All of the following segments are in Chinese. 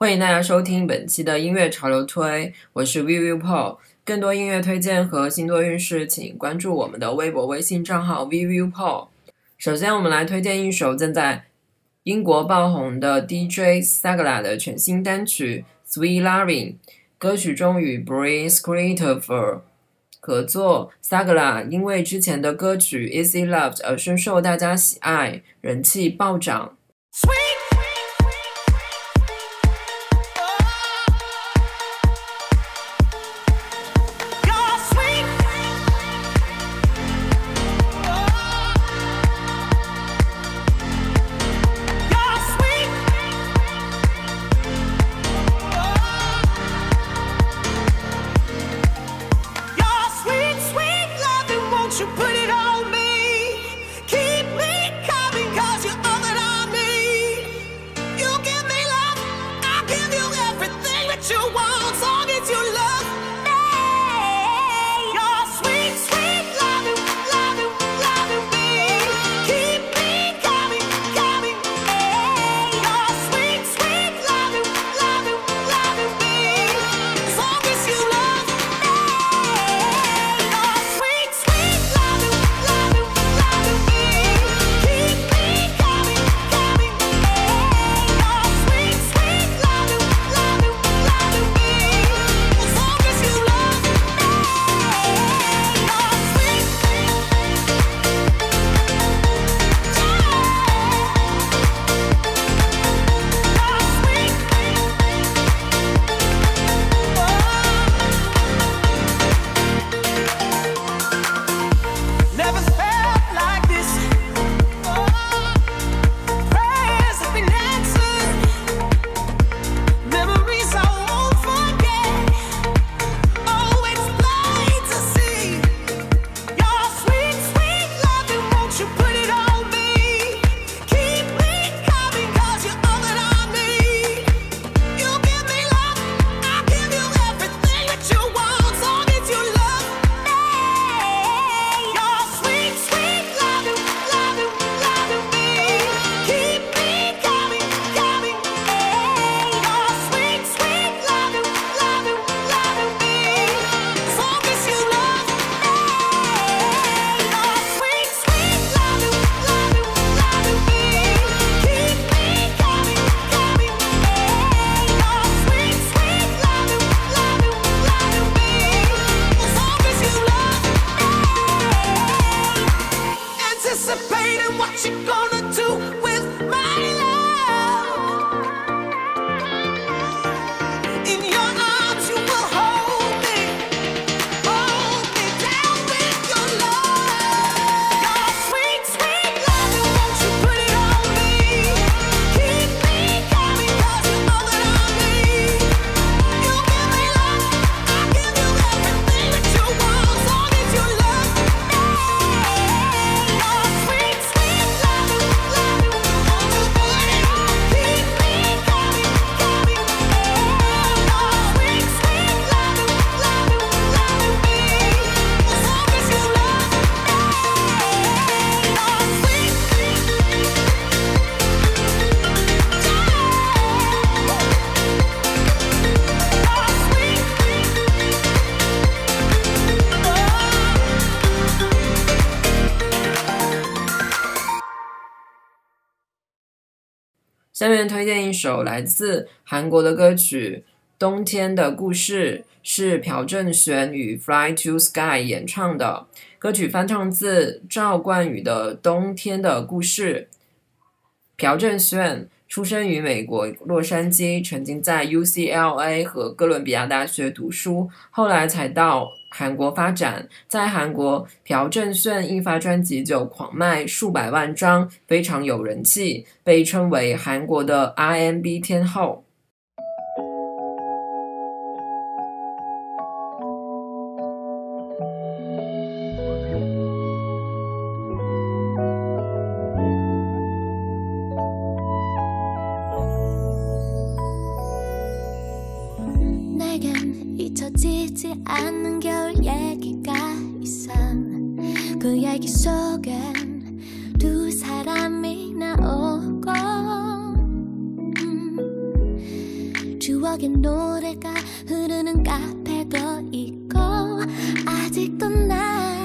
欢迎大家收听本期的音乐潮流推，我是 Viu Paul。更多音乐推荐和星座运势，请关注我们的微博、微信账号 Viu Paul。首先，我们来推荐一首正在英国爆红的 DJ Sagala 的全新单曲《Sweet Loving》。歌曲中与 Brice Christopher 合作，Sagala 因为之前的歌曲《Easy Loved》而深受大家喜爱，人气暴涨。Sweet 下面推荐一首来自韩国的歌曲《冬天的故事》，是朴正玄与 Fly to Sky 演唱的歌曲，翻唱自赵冠宇的《冬天的故事》。朴正玄出生于美国洛杉矶，曾经在 UCLA 和哥伦比亚大学读书，后来才到。韩国发展，在韩国，朴正炫一发专辑就狂卖数百万张，非常有人气，被称为韩国的 R&B 天后。 잊혀지지 않는 겨울 얘기가 있어 그 얘기 속엔 두 사람이 나오고 음, 추억의 노래가 흐르는 카페도 있고 아직도 난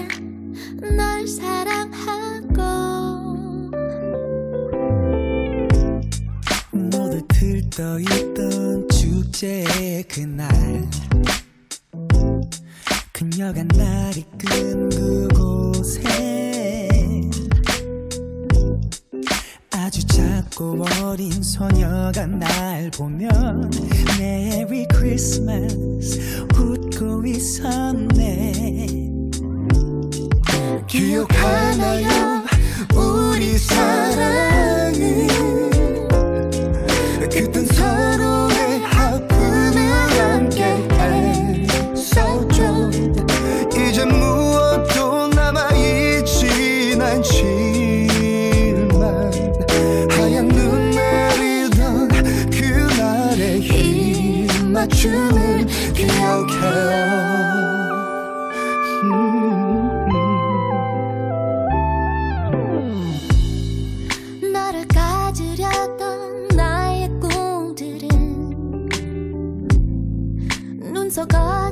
널 사랑하고. 모두 들떠있던 축제의 그날. 그녀가 날 이 끈 그곳에 아주 작고 어린 소녀가 날 보면 메리 크리스마스 웃고 있었네. 기억하나요? 우리 사랑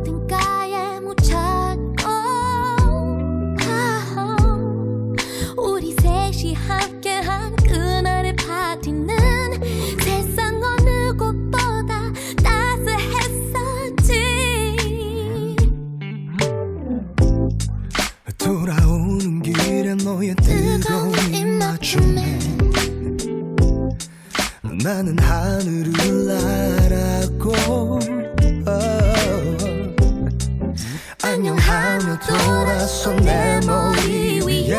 어딘가에 묻혀있고 아, 우리 셋이 함께한 그날의 파티는 세상 어느 곳보다 따스했었지. 돌아오는 길에 너의 뜨거운 입맞춤에 나는 하늘을 날았고 돌아서 내 머리 위에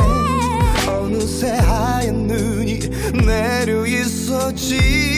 어느새 하얀 눈이 내려 있었지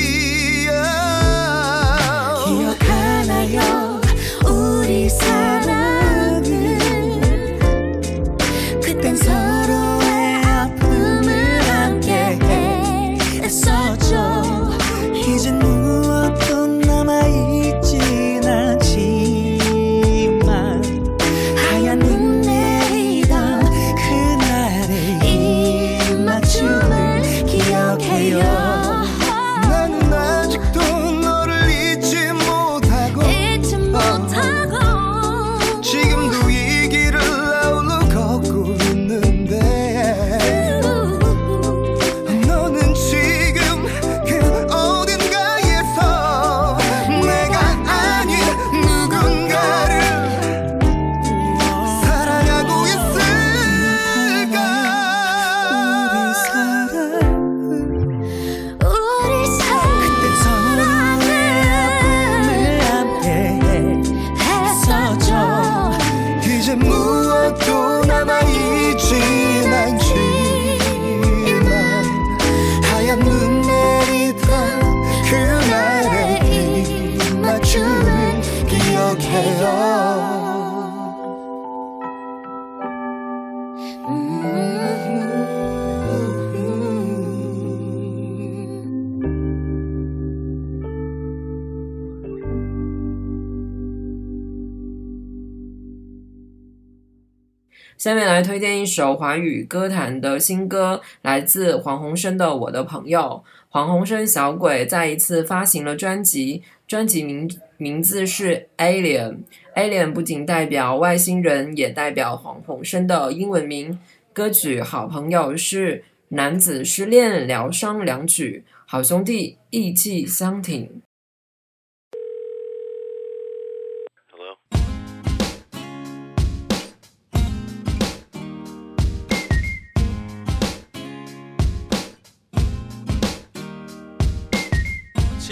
생각해요. 下面来推荐一首华语歌坛的新歌，来自黄鸿升的《我的朋友》。黄鸿升小鬼再一次发行了专辑，专辑名名字是 Alien。Alien 不仅代表外星人，也代表黄鸿升的英文名。歌曲《好朋友》是男子失恋疗伤两曲，好兄弟义气相挺。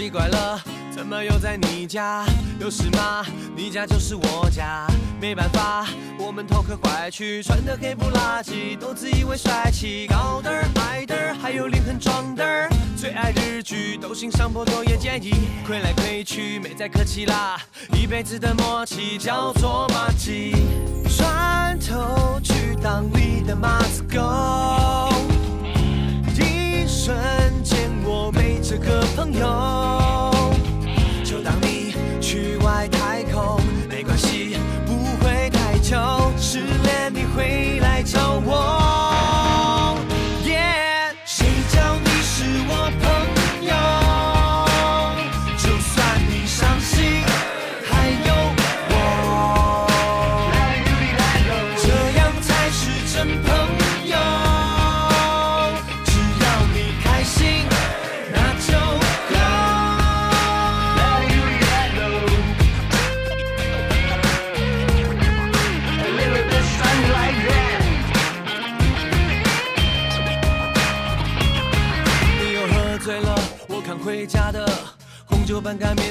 奇怪了，怎么又在你家？有事吗？你家就是我家。没办法，我们头壳坏去，穿的黑不拉几，都自以为帅气，高的矮的，还有脸很壮的。最爱日剧，都欣赏波多野结衣，亏来亏去，没再客气啦。一辈子的默契叫做马吉，转头去当你的马子狗。一瞬这个朋友，就当你去外太空，没关系，不会太久，失恋你会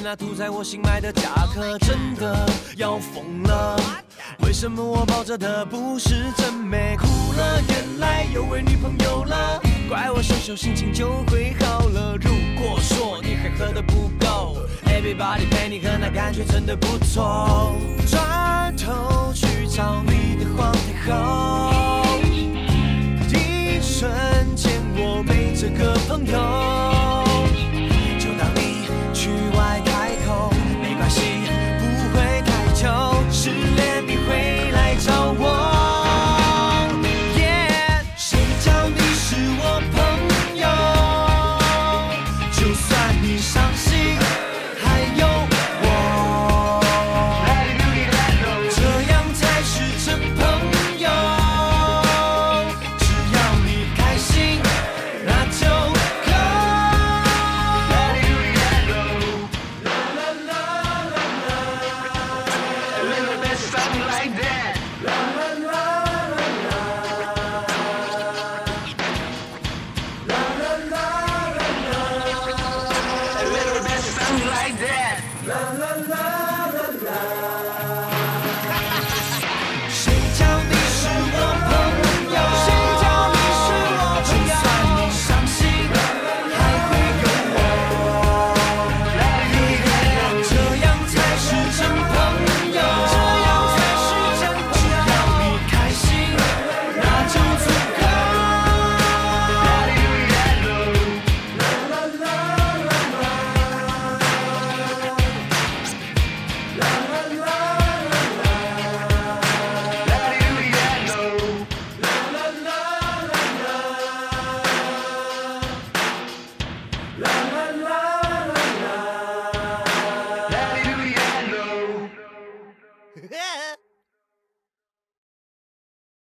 那涂在我新买的夹克，真的要疯了。为什么我抱着的不是真美？哭了，原来有位女朋友了，怪我羞羞，心情就会好了。如果说你还喝的不够，Everybody 陪你喝，那感觉真的不错。转头去找你的皇太后，一瞬间我没这个朋友。没